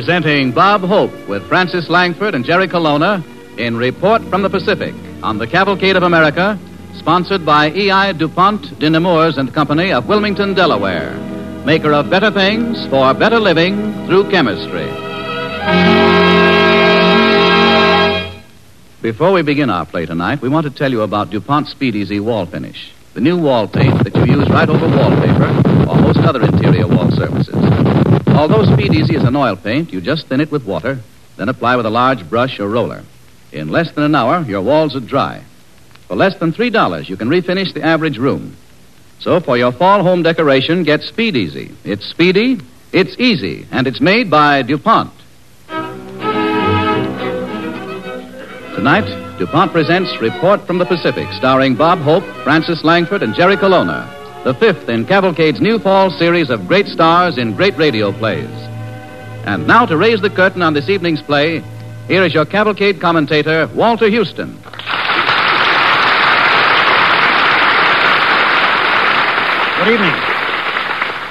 Presenting Bob Hope with Frances Langford and Jerry Colonna in Report from the Pacific on the Cavalcade of America, sponsored by E.I. DuPont de Nemours and Company of Wilmington, Delaware, maker of better things for better living through chemistry. Before we begin our play tonight, we want to tell you about DuPont Speed Easy Wall Finish, the new wall paint that you use right over wallpaper or most other interior wall surfaces. Although Speed Easy is an oil paint, you just thin it with water, then apply with a large brush or roller. In less than an hour, your walls are dry. For less than $3, you can refinish the average room. So for your fall home decoration, get Speed Easy. It's speedy, it's easy, and it's made by DuPont. Tonight, DuPont presents Report from the Pacific, starring Bob Hope, Frances Langford, and Jerry Colonna the fifth in Cavalcade's new fall series of great stars in great radio plays. And now, to raise the curtain on this evening's play, here is your Cavalcade commentator, Walter Huston. Good evening.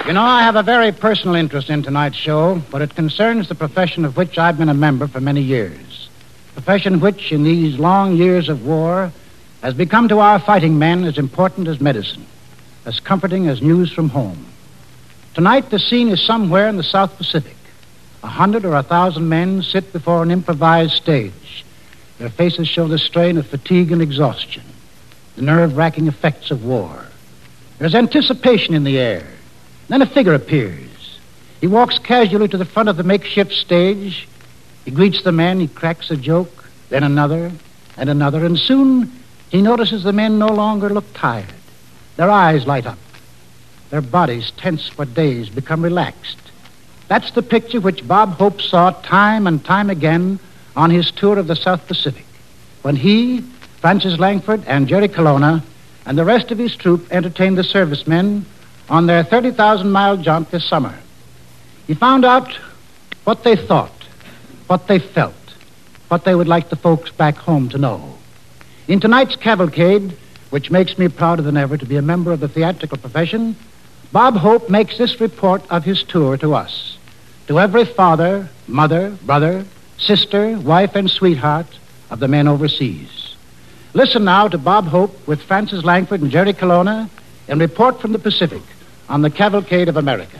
You know, I have a very personal interest in tonight's show, but it concerns the profession of which I've been a member for many years. A Profession which, in these long years of war, has become to our fighting men as important as medicine, as comforting as news from home. Tonight, the scene is somewhere in the South Pacific. A hundred or a thousand men sit before an improvised stage. Their faces show the strain of fatigue and exhaustion, the nerve wracking effects of war. There's anticipation in the air. Then a figure appears. He walks casually to the front of the makeshift stage. He greets the men. He cracks a joke, then another and another, and soon he notices the men no longer look tired. Their eyes light up. Their bodies, tense for days, become relaxed. That's the picture which Bob Hope saw time and time again on his tour of the South Pacific, when he, Frances Langford, and Jerry Colonna and the rest of his troop entertained the servicemen on their 30,000 mile jaunt this summer. He found out what they thought, what they felt, what they would like the folks back home to know. In tonight's cavalcade, which makes me prouder than ever to be a member of the theatrical profession, Bob Hope makes this report of his tour to us, to every father, mother, brother, sister, wife, and sweetheart of the men overseas. Listen now to Bob Hope with Frances Langford and Jerry Colonna in Report from the Pacific on the Cavalcade of America.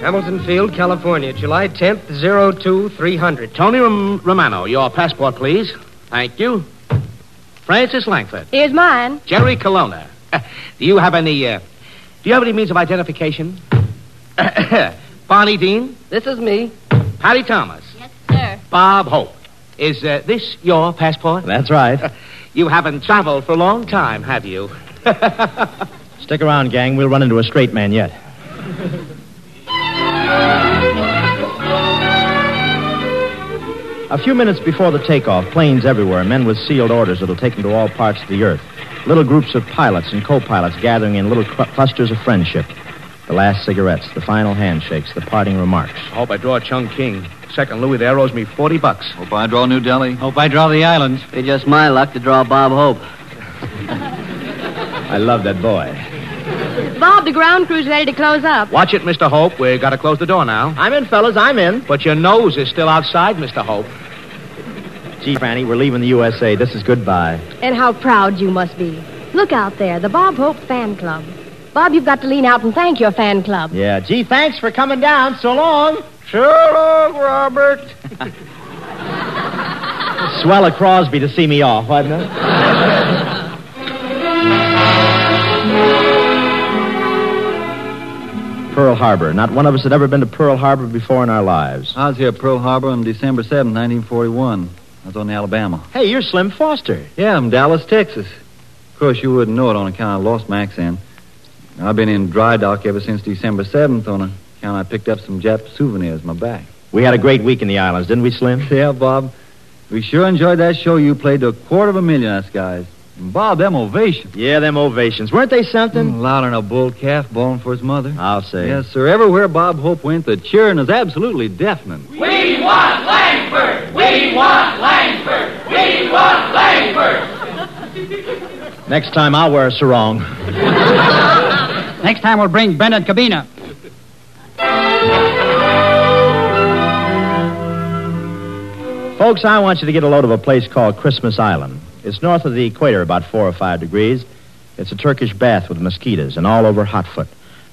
Hamilton Field, California, July 10th, 02300. Tony Rom- Romano, your passport, please. Thank you. Frances Langford. Here's mine. Jerry Colonna. do you have any, uh, do you have any means of identification? Barney Dean? This is me. Patty Thomas? Yes, sir. Bob Hope. Is uh, this your passport? That's right. you haven't traveled for a long time, have you? Stick around, gang. We'll run into a straight man yet. A few minutes before the takeoff, planes everywhere, men with sealed orders that'll take them to all parts of the earth. Little groups of pilots and co-pilots gathering in little cl- clusters of friendship. The last cigarettes, the final handshakes, the parting remarks. I hope I draw Chungking. Second Louis there owes me 40 bucks. Hope I draw New Delhi. Hope I draw the islands. Be just my luck to draw Bob Hope. I love that boy. Bob, the ground crew's ready to close up. Watch it, Mr. Hope. We've got to close the door now. I'm in, fellas. I'm in. But your nose is still outside, Mr. Hope. Gee, Franny, we're leaving the USA. This is goodbye. And how proud you must be. Look out there, the Bob Hope fan club. Bob, you've got to lean out and thank your fan club. Yeah, gee, thanks for coming down. So long. So long, Robert. Swell of Crosby to see me off, wasn't it? Pearl Harbor. Not one of us had ever been to Pearl Harbor before in our lives. I was here at Pearl Harbor on December 7, 1941. I was on the Alabama. Hey, you're Slim Foster. Yeah, I'm Dallas, Texas. Of course, you wouldn't know it on account I lost my accent. I've been in dry dock ever since December 7th on account I picked up some Jap souvenirs in my bag. We had a great week in the islands, didn't we, Slim? Yeah, Bob. We sure enjoyed that show you played to a quarter of a million us guys. And Bob, them ovations. Yeah, them ovations. Weren't they something? Mm, louder than a bull calf bawling for his mother. I'll say. Yes, sir. Everywhere Bob Hope went, the cheering is absolutely deafening. We want Langford! We want Langford! We want Langford! Next time I'll wear a sarong. Next time we'll bring Bennett Cabina. Folks, I want you to get a load of a place called Christmas Island. It's north of the equator, about four or five degrees. It's a Turkish bath with mosquitoes and all over hotfoot.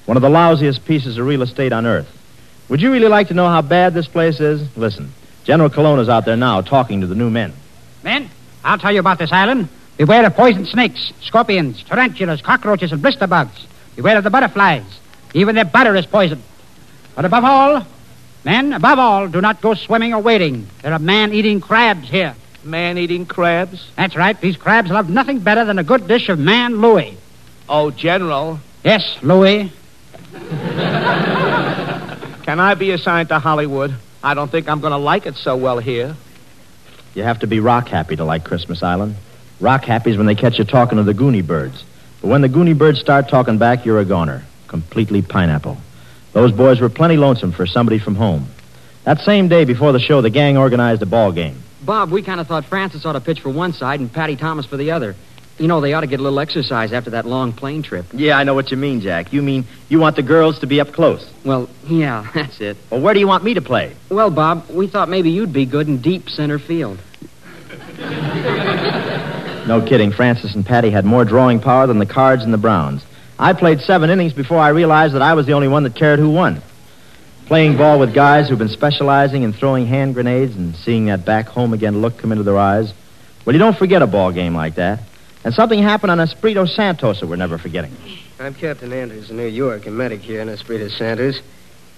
One of the lousiest pieces of real estate on earth. Would you really like to know how bad this place is? Listen, General Colonna's out there now talking to the new men. Men, I'll tell you about this island. Beware of poison snakes, scorpions, tarantulas, cockroaches, and blister bugs. Beware of the butterflies. Even their butter is poison. But above all, men, above all, do not go swimming or wading. There are man-eating crabs here. Man-eating crabs? That's right. These crabs love nothing better than a good dish of man Louis. Oh, General. Yes, Louis. Can I be assigned to Hollywood? I don't think I'm going to like it so well here. You have to be rock happy to like Christmas Island. Rock happy is when they catch you talking to the Goonie birds. But when the Goonie birds start talking back, you're a goner. Completely pineapple. Those boys were plenty lonesome for somebody from home. That same day before the show, the gang organized a ball game. Bob, we kind of thought Frances ought to pitch for one side and Patty Thomas for the other. You know, they ought to get a little exercise after that long plane trip. Yeah, I know what you mean, Jack. You mean you want the girls to be up close. Well, yeah, that's it. Well, where do you want me to play? Well, Bob, we thought maybe you'd be good in deep center field. No kidding. Frances and Patty had more drawing power than the Cards and the Browns. I played seven innings before I realized that I was the only one that cared who won. Playing ball with guys who've been specializing in throwing hand grenades and seeing that back home again look come into their eyes. Well, you don't forget a ball game like that. And something happened on Espiritu Santos that we're never forgetting. I'm Captain Andrews in New York, a medic here in Espiritu Santos.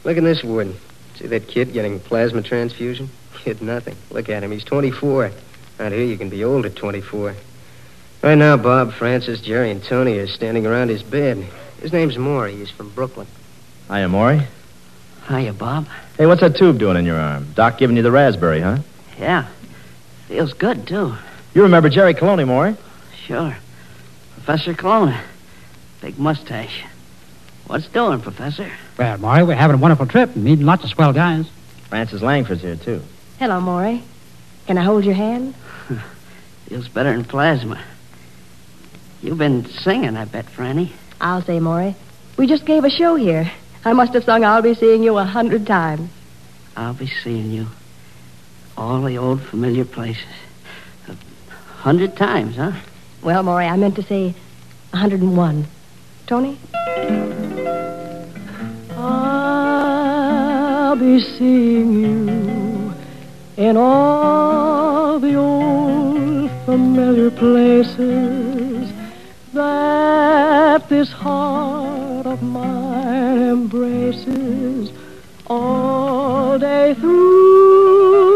Look at this wood. See that kid getting plasma transfusion? Kid nothing. Look at him. He's 24. Out here, you can be old at 24. Right now, Bob, Francis, Jerry, and Tony are standing around his bed. His name's Maury. He's from Brooklyn. Hiya, Maury. Hiya, Bob. Hey, what's that tube doing in your arm? Doc giving you the raspberry, huh? Yeah. Feels good, too. You remember Jerry Colonna, Maury? Sure. Professor Colonna. Big mustache. What's doing, Professor? Well, Maury, we're having a wonderful trip and meeting lots of swell guys. Frances Langford's here, too. Hello, Maury. Can I hold your hand? Feels better than plasma. You've been singing, I bet, Franny. I'll say, Maury. We just gave a show here. I must have sung I'll Be Seeing You a hundred times. I'll be seeing you. All the old familiar places. A hundred times, huh? Well, Maury, I meant to say a 101. Tony? I'll be seeing you in all the old familiar places that this heart of mine embraces all day through.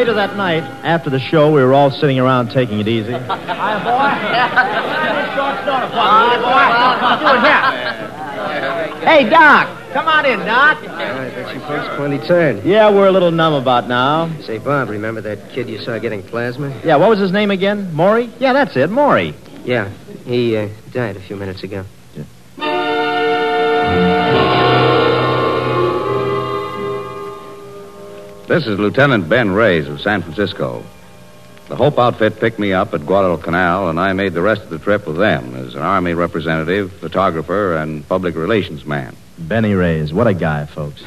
Later that night, after the show, we were all sitting around taking it easy. Hi, boy. boy. Hey, Doc. Come on in, Doc. I bet you folks plenty tired. Yeah, we're a little numb about now. Say, Bob, remember that kid you saw getting plasma? Yeah, what was his name again? Maury? Yeah, that's it, Maury. Yeah, he uh, died a few minutes ago. This is Lieutenant Ben Reyes of San Francisco. The Hope outfit picked me up at Guadalcanal, and I made the rest of the trip with them as an Army representative, photographer, and public relations man. Benny Reyes. What a guy, folks.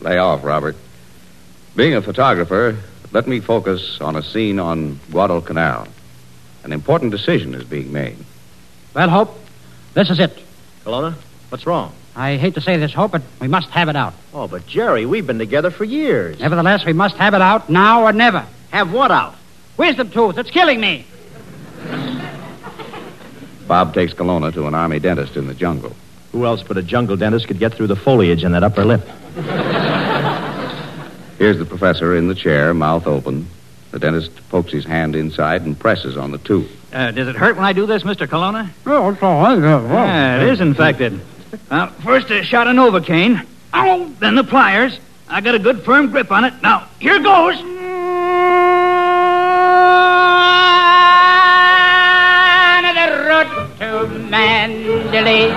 Lay off, Robert. Being a photographer, let me focus on a scene on Guadalcanal. An important decision is being made. Well, Hope, this is it. Colonna? What's wrong? I hate to say this, Hope, but we must have it out. Oh, but Jerry, we've been together for years. Nevertheless, we must have it out now or never. Have what out? Wisdom tooth. It's killing me. Bob takes Colonna to an army dentist in the jungle. Who else but a jungle dentist could get through the foliage in that upper lip? Here's the professor in the chair, mouth open. The dentist pokes his hand inside and presses on the tooth. Uh, does it hurt when I do this, Mr. Colonna? Oh, it's all right. Yeah, it is infected. Now, first uh, a shot of Novocaine. Ow! Then the pliers. I got a good firm grip on it. Now, here goes. To Mandalay,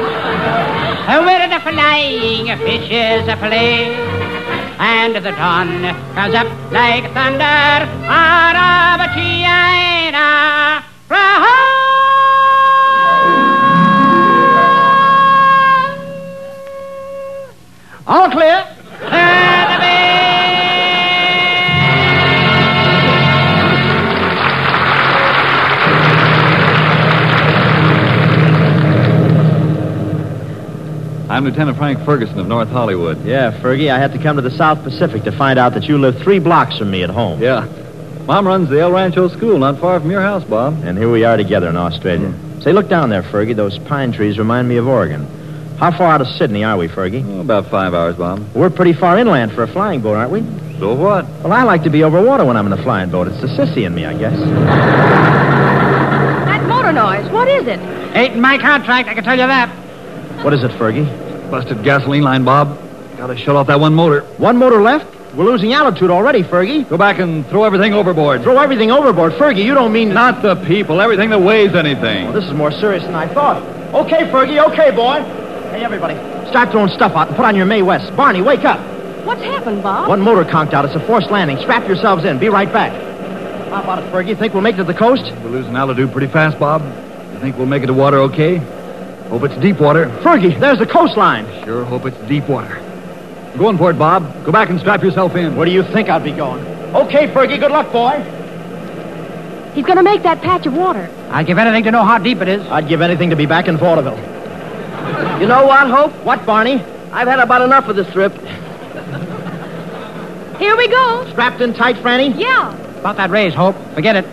where the flying fishes play, and the dawn comes up like thunder out of China. All clear. I'm Lieutenant Frank Ferguson of North Hollywood. Yeah, Fergie, I had to come to the South Pacific to find out that you live three blocks from me at home. Yeah. Mom runs the El Rancho School not far from your house, Bob. And here we are together in Australia. Hmm. Say, look down there, Fergie. Those pine trees remind me of Oregon. How far out of Sydney are we, Fergie? Oh, about five hours, Bob. We're pretty far inland for a flying boat, aren't we? So what? Well, I like to be over water when I'm in a flying boat. It's the sissy in me, I guess. That motor noise, what is it? Ain't in my contract, I can tell you that. What is it, Fergie? Busted gasoline line, Bob. Gotta shut off that one motor. One motor left? We're losing altitude already, Fergie. Go back and throw everything overboard. Throw everything overboard. Fergie, you don't mean... Not the people, everything that weighs anything. Well, this is more serious than I thought. Okay, Fergie, okay, boy. Hey, everybody, start throwing stuff out and put on your Mae West. Barney, wake up. What's happened, Bob? One motor conked out. It's a forced landing. Strap yourselves in. Be right back. How about it, Fergie? Think we'll make it to the coast? We're losing altitude pretty fast, Bob. You think we'll make it to water okay? Hope it's deep water. Fergie, there's the coastline. Sure hope it's deep water. Going for it, Bob. Go back and strap yourself in. Where do you think I'd be going? Okay, Fergie, good luck, boy. He's going to make that patch of water. I'd give anything to know how deep it is. I'd give anything to be back in vaudeville. You know what, Hope? What, Barney? I've had about enough of this trip. Here we go. Strapped in tight, Franny? Yeah. About that raise, Hope. Forget it.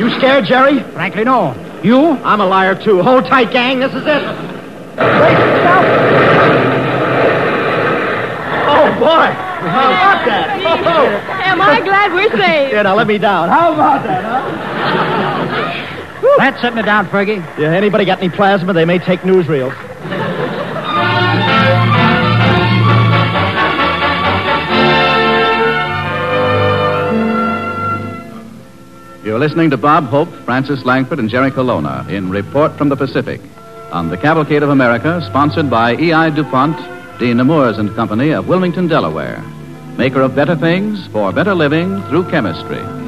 You scared, Jerry? Frankly, no. You? I'm a liar, too. Hold tight, gang. This is it. Brace yourself. Oh, boy. How about that? Oh. Am I glad we're saved? Yeah, now let me down. How about that, huh? That's setting it down, Fergie. Yeah, anybody got any plasma? They may take newsreels. You're listening to Bob Hope, Frances Langford, and Jerry Colonna in Report from the Pacific on the Cavalcade of America, sponsored by E.I. DuPont, de Nemours and Company of Wilmington, Delaware, maker of better things for better living through chemistry.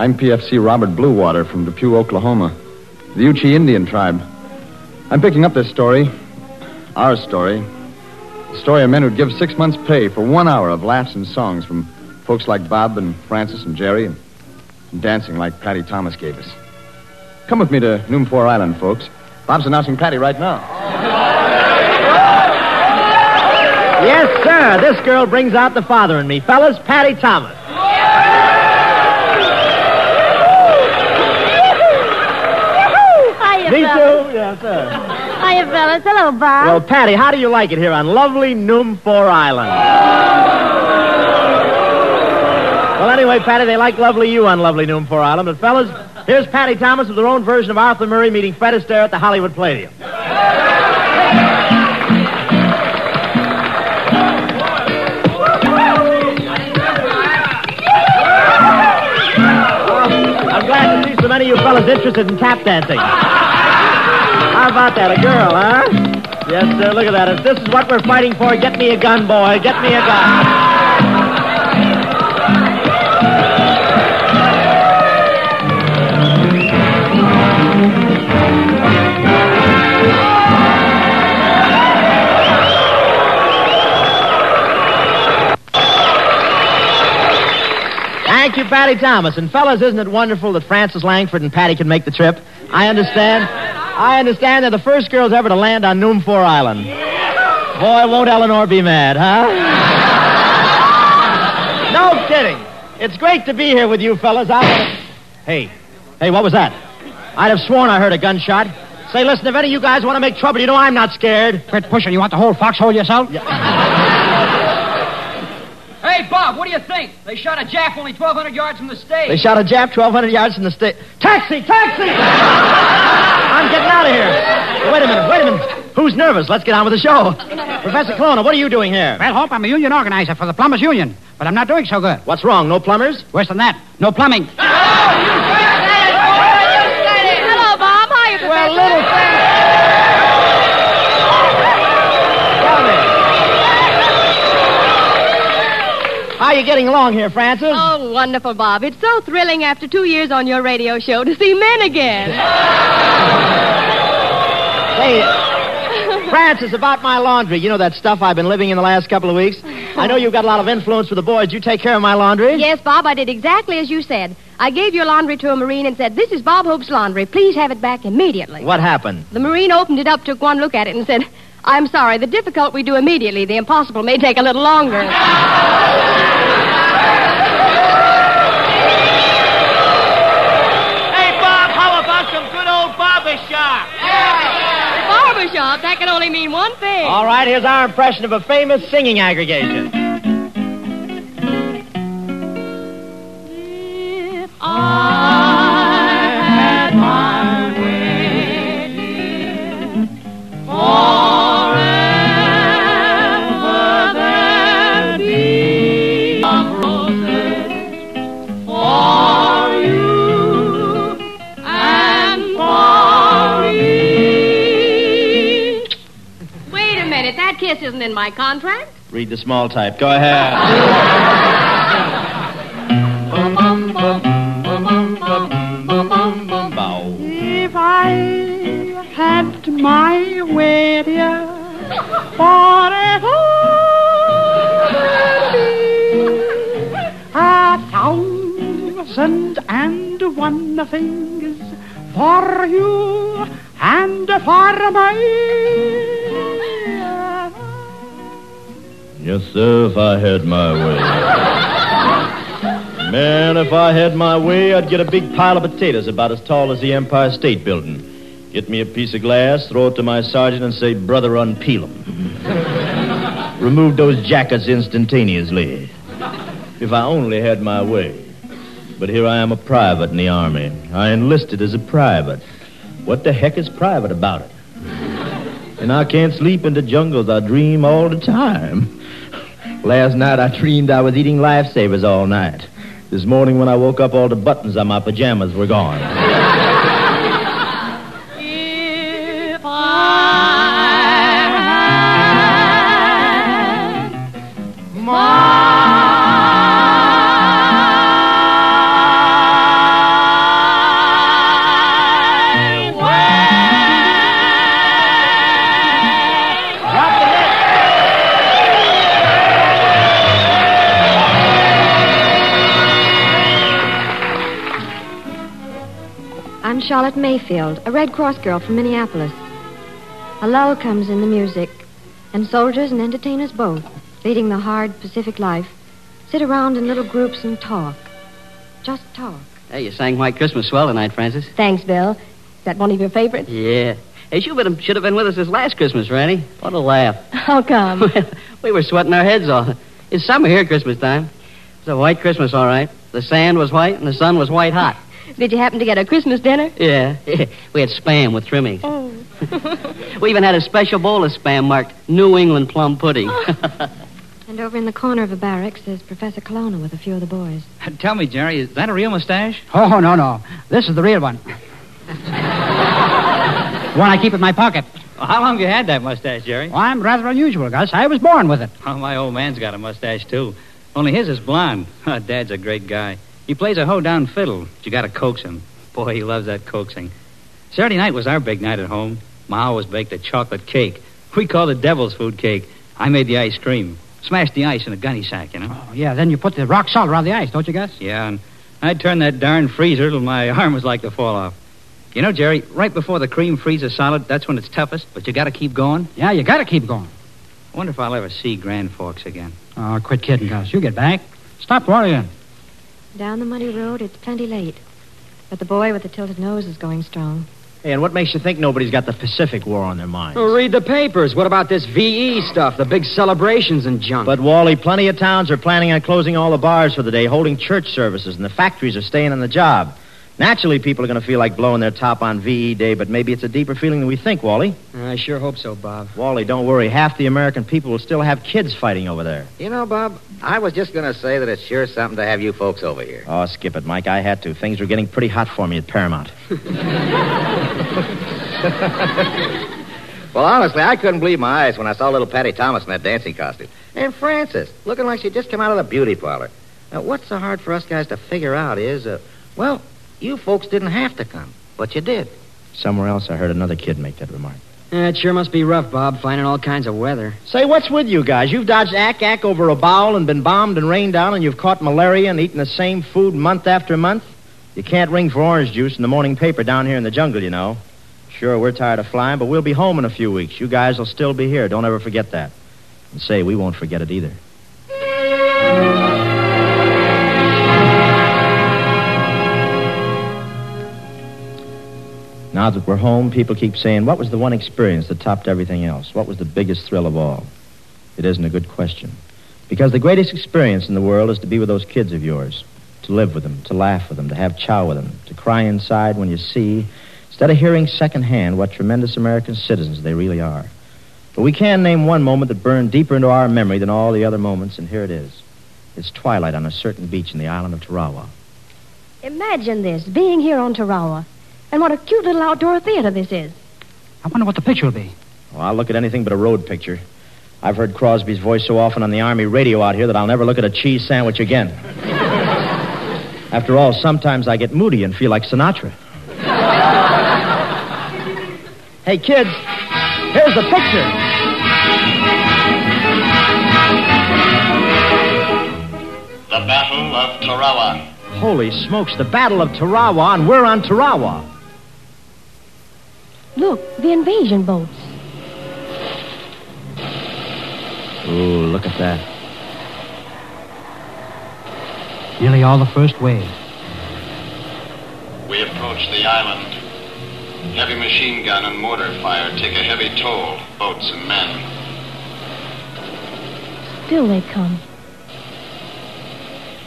I'm PFC Robert Bluewater from Depew, Oklahoma, the Yuchi Indian tribe. I'm picking up this story, our story, the story of men who'd give six months' pay for one hour of laughs and songs from folks like Bob and Frances and Jerry and, and dancing like Patty Thomas gave us. Come with me to Noemfoor Island, folks. Bob's announcing Patty right now. Yes, sir. This girl brings out the father in me. Fellas, Patty Thomas. Me fellas. too. Yes, sir. Hiya, fellas. Hello, Bob. Well, Patty, how do you like it here on lovely Noemfoor Island? Well, anyway, Patty, they like lovely you on lovely Noemfoor Island. But, fellas, here's Patty Thomas with her own version of Arthur Murray meeting Fred Astaire at the Hollywood Palladium. I'm glad to see so many of you fellas interested in tap dancing. How about that? A girl, huh? Yes, sir. Look at that. If this is what we're fighting for, get me a gun, boy. Get me a gun. Thank you, Patty Thomas. And, fellas, isn't it wonderful that Frances Langford and Patty can make the trip? I understand. I understand they're the first girls ever to land on Noemfoor Island. Boy, won't Eleanor be mad, huh? no kidding. It's great to be here with you fellas. I wanna... Hey, hey, what was that? I'd have sworn I heard a gunshot. Say, listen, if any of you guys want to make trouble, you know I'm not scared. Quit pushing. You want the whole foxhole yourself? Yeah. Hey, Bob, what do you think? They shot a Jap only 1,200 yards from the stage. They shot a Jap 1,200 yards from the state. Taxi! Taxi! I'm getting out of here. Wait a minute, wait a minute. Who's nervous? Let's get on with the show. Professor Colonna, what are you doing here? Well, Hope, I'm a union organizer for the Plumbers Union, but I'm not doing so good. What's wrong? No plumbers? Worse than that, no plumbing. Oh, oh, Hello, Bob. Hiya, Professor. Well, little How are you getting along here, Frances? Oh, wonderful, Bob. It's so thrilling after two years on your radio show to see men again. Say, Frances, about my laundry. You know that stuff I've been living in the last couple of weeks? I know you've got a lot of influence with the boys. You take care of my laundry? Yes, Bob, I did exactly as you said. I gave your laundry to a Marine and said, This is Bob Hope's laundry. Please have it back immediately. What happened? The Marine opened it up, took one look at it, and said, I'm sorry, the difficult we do immediately. The impossible may take a little longer. Hey, Bob, how about some good old barber shop? Barbershop, that can only mean one thing. All right, here's our impression of a famous singing aggregation. That in my contract. Read the small type. Go ahead. If I had my way, dear, forever a thousand and one things for you and for me. Yes, sir, if I had my way. Man, if I had my way, I'd get a big pile of potatoes about as tall as the Empire State Building. Get me a piece of glass, throw it to my sergeant, and say, Brother, unpeel 'em. Remove those jackets instantaneously. If I only had my way. But here I am a private in the Army. I enlisted as a private. What the heck is private about it? And I can't sleep in the jungles. I dream all the time. Last night I dreamed I was eating lifesavers all night. This morning when I woke up, all the buttons on my pajamas were gone. Charlotte Mayfield, a Red Cross girl from Minneapolis. A lull comes in the music, and soldiers and entertainers both, leading the hard Pacific life, sit around in little groups and talk. Just talk. Hey, you sang White Christmas swell tonight, Frances. Thanks, Bill. Is that one of your favorites? Yeah. Hey, you should have been with us this last Christmas, Randy. What a laugh. How come? we were sweating our heads off. It's summer here at Christmas time. It's a white Christmas, all right. The sand was white and the sun was white hot. Did you happen to get a Christmas dinner? Yeah. we had spam with trimmings. Oh. We even had a special bowl of spam marked New England plum pudding. Oh. And over in the corner of the barracks, there's Professor Colonna with a few of the boys. Tell me, Jerry, is that a real mustache? Oh, no, no. This is the real one. the one I keep in my pocket. Well, how long have you had that mustache, Jerry? Well, I'm rather unusual, Gus. I was born with it. Oh, my old man's got a mustache, too. Only his is blonde. Dad's a great guy. He plays a hoedown fiddle, but you gotta coax him. Boy, he loves that coaxing. Saturday night was our big night at home. Ma always baked a chocolate cake. We called it devil's food cake. I made the ice cream. Smashed the ice in a gunny sack, you know? Oh, yeah, then you put the rock salt around the ice, don't you, Gus? Yeah, and I turned that darn freezer till my arm was like to fall off. You know, Jerry, right before the cream freezes solid, that's when it's toughest, but you gotta keep going. Yeah, you gotta keep going. I wonder if I'll ever see Grand Forks again. Oh, quit kidding, Gus. You get back. Stop worrying. Down the muddy road, it's plenty late. But the boy with the tilted nose is going strong. Hey, and what makes you think nobody's got the Pacific War on their minds? Well, read the papers. What about this VE stuff, the big celebrations and junk? But, Wally, plenty of towns are planning on closing all the bars for the day, holding church services, and the factories are staying on the job. Naturally, people are going to feel like blowing their top on VE Day, but maybe it's a deeper feeling than we think, Wally. I sure hope so, Bob. Wally, don't worry. Half the American people will still have kids fighting over there. You know, Bob, I was just going to say that it's sure something to have you folks over here. Oh, skip it, Mike. I had to. Things were getting pretty hot for me at Paramount. Well, honestly, I couldn't believe my eyes when I saw little Patty Thomas in that dancing costume. And Frances, looking like she'd just come out of the beauty parlor. Now, what's so hard for us guys to figure out is, uh, well, you folks didn't have to come, but you did. Somewhere else, I heard another kid make that remark. Yeah, it sure must be rough, Bob, finding all kinds of weather. Say, what's with you guys? You've dodged ack-ack over a bowel and been bombed and rained down, and you've caught malaria and eaten the same food month after month? You can't ring for orange juice in the morning paper down here in the jungle, you know. Sure, we're tired of flying, but we'll be home in a few weeks. You guys will still be here. Don't ever forget that. And say, we won't forget it either. Now that we're home, people keep saying, what was the one experience that topped everything else? What was the biggest thrill of all? It isn't a good question. Because the greatest experience in the world is to be with those kids of yours, to live with them, to laugh with them, to have chow with them, to cry inside when you see, instead of hearing secondhand, what tremendous American citizens they really are. But we can name one moment that burned deeper into our memory than all the other moments, and here it is. It's twilight on a certain beach in the island of Tarawa. Imagine this, being here on Tarawa. And what a cute little outdoor theater this is. I wonder what the picture will be. Well, I'll look at anything but a road picture. I've heard Crosby's voice so often on the Army radio out here that I'll never look at a cheese sandwich again. After all, sometimes I get moody and feel like Sinatra. hey, kids, here's the picture. The Battle of Tarawa. Holy smokes, the Battle of Tarawa, and we're on Tarawa. Look, the invasion boats. Ooh, look at that. Nearly all the first wave. We approach the island. Heavy machine gun and mortar fire take a heavy toll, boats and men. Still they come.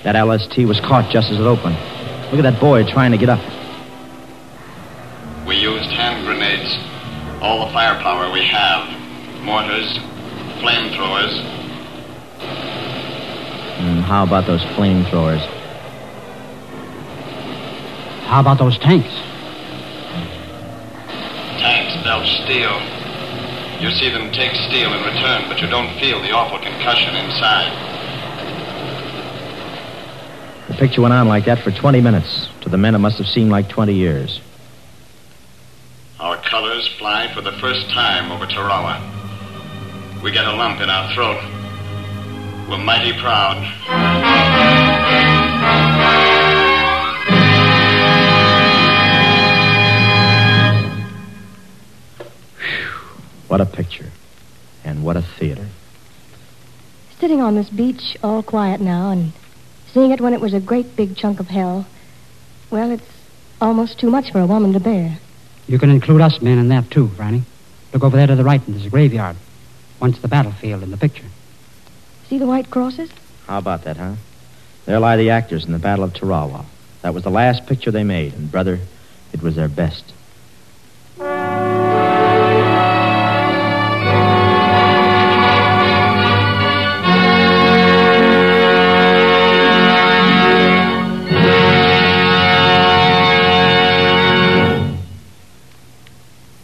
That LST was caught just as it opened. Look at that boy trying to get up. We used hand grenades, all the firepower we have, mortars, flamethrowers. Mm, how about those flamethrowers? How about those tanks? Tanks belch steel. You see them take steel in return, but you don't feel the awful concussion inside. The picture went on like that for 20 minutes. To the men, it must have seemed like 20 years. Our colors fly for the first time over Tarawa. We get a lump in our throat. We're mighty proud. What a picture. And what a theater. Sitting on this beach, all quiet now, and seeing it when it was a great big chunk of hell, well, it's almost too much for a woman to bear. You can include us men in that, too, Franny. Look over there to the right, and there's a graveyard. Once the battlefield in the picture. See the white crosses? How about that, huh? There lie the actors in the Battle of Tarawa. That was the last picture they made, and, brother, it was their best.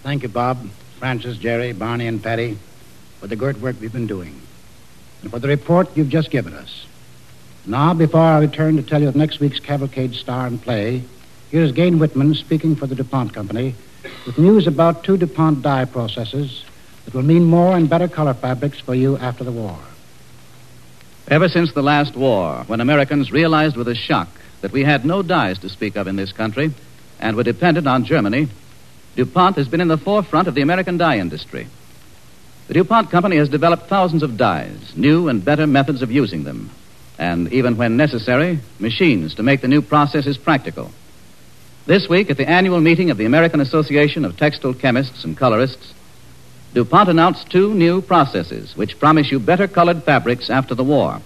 Thank you, Bob, Frances, Jerry, Barney, and Patty, for the great work we've been doing, and for the report you've just given us. Now, before I return to tell you of next week's Cavalcade star and play, here's Gayne Whitman speaking for the DuPont Company with news about two DuPont dye processes that will mean more and better color fabrics for you after the war. Ever since the last war, when Americans realized with a shock that we had no dyes to speak of in this country and were dependent on Germany, DuPont has been in the forefront of the American dye industry. The DuPont Company has developed thousands of dyes, new and better methods of using them, and even when necessary, machines to make the new processes practical. This week, at the annual meeting of the American Association of Textile Chemists and Colorists, DuPont announced two new processes which promise you better colored fabrics after the war.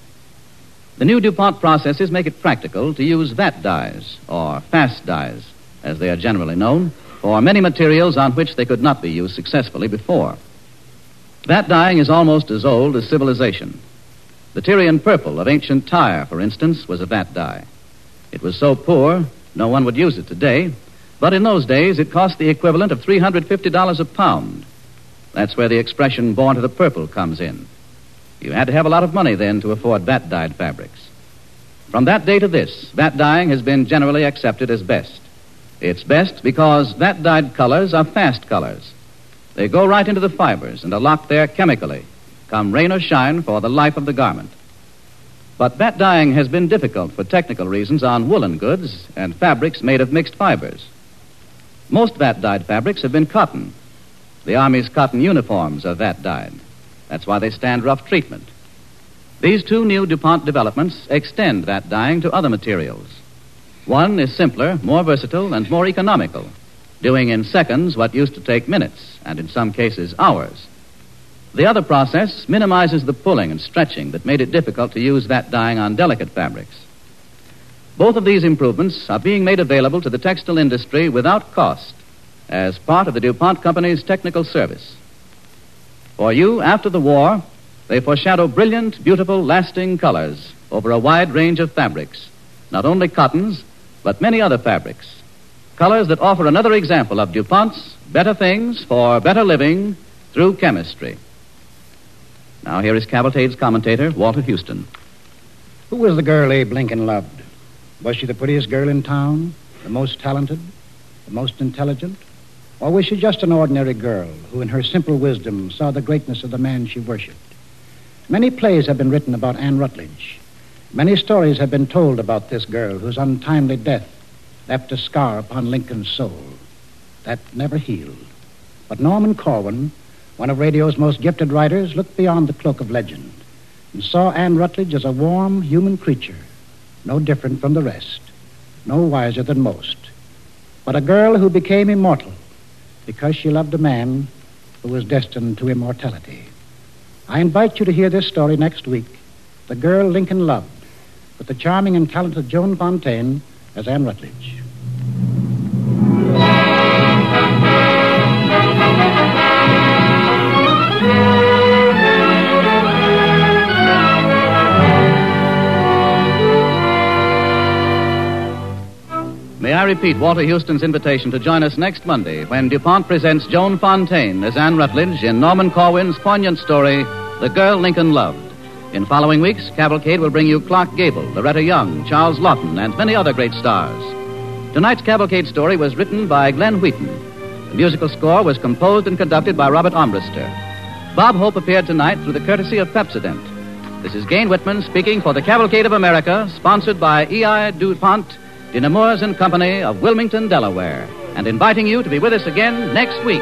The new DuPont processes make it practical to use vat dyes, or fast dyes, as they are generally known, for many materials on which they could not be used successfully before. Vat dyeing is almost as old as civilization. The Tyrian purple of ancient Tyre, for instance, was a vat dye. It was so poor, no one would use it today, but in those days it cost the equivalent of $350 a pound. That's where the expression born to the purple comes in. You had to have a lot of money then to afford vat dyed fabrics. From that day to this, vat dyeing has been generally accepted as best. It's best because vat dyed colors are fast colors. They go right into the fibers and are locked there chemically, come rain or shine for the life of the garment. But vat dyeing has been difficult for technical reasons on woolen goods and fabrics made of mixed fibers. Most vat dyed fabrics have been cotton. The Army's cotton uniforms are vat dyed. That's why they stand rough treatment. These two new DuPont developments extend vat dyeing to other materials. One is simpler, more versatile, and more economical, doing in seconds what used to take minutes, and in some cases hours. The other process minimizes the pulling and stretching that made it difficult to use that dyeing on delicate fabrics. Both of these improvements are being made available to the textile industry without cost as part of the DuPont Company's technical service. For you, after the war, they foreshadow brilliant, beautiful, lasting colors over a wide range of fabrics, not only cottons, but many other fabrics. Colors that offer another example of DuPont's better things for better living through chemistry. Now, here is Cavalcade's commentator, Walter Huston. Who was the girl Abe Lincoln loved? Was she the prettiest girl in town? The most talented? The most intelligent? Or was she just an ordinary girl who, in her simple wisdom, saw the greatness of the man she worshipped? Many plays have been written about Anne Rutledge. Many stories have been told about this girl whose untimely death left a scar upon Lincoln's soul. That never healed. But Norman Corwin, one of radio's most gifted writers, looked beyond the cloak of legend and saw Anne Rutledge as a warm human creature, no different from the rest, no wiser than most, but a girl who became immortal because she loved a man who was destined to immortality. I invite you to hear this story next week The Girl Lincoln Loved, with the charming and talented Joan Fontaine as Anne Rutledge. May I repeat Walter Huston's invitation to join us next Monday when DuPont presents Joan Fontaine as Anne Rutledge in Norman Corwin's poignant story, The Girl Lincoln Loved. In following weeks, Cavalcade will bring you Clark Gable, Loretta Young, Charles Laughton, and many other great stars. Tonight's Cavalcade story was written by Glenn Wheaton. The musical score was composed and conducted by Robert Armbruster. Bob Hope appeared tonight through the courtesy of Pepsodent. This is Gayne Whitman speaking for the Cavalcade of America, sponsored by E.I. DuPont, de Nemours and Company of Wilmington, Delaware, and inviting you to be with us again next week.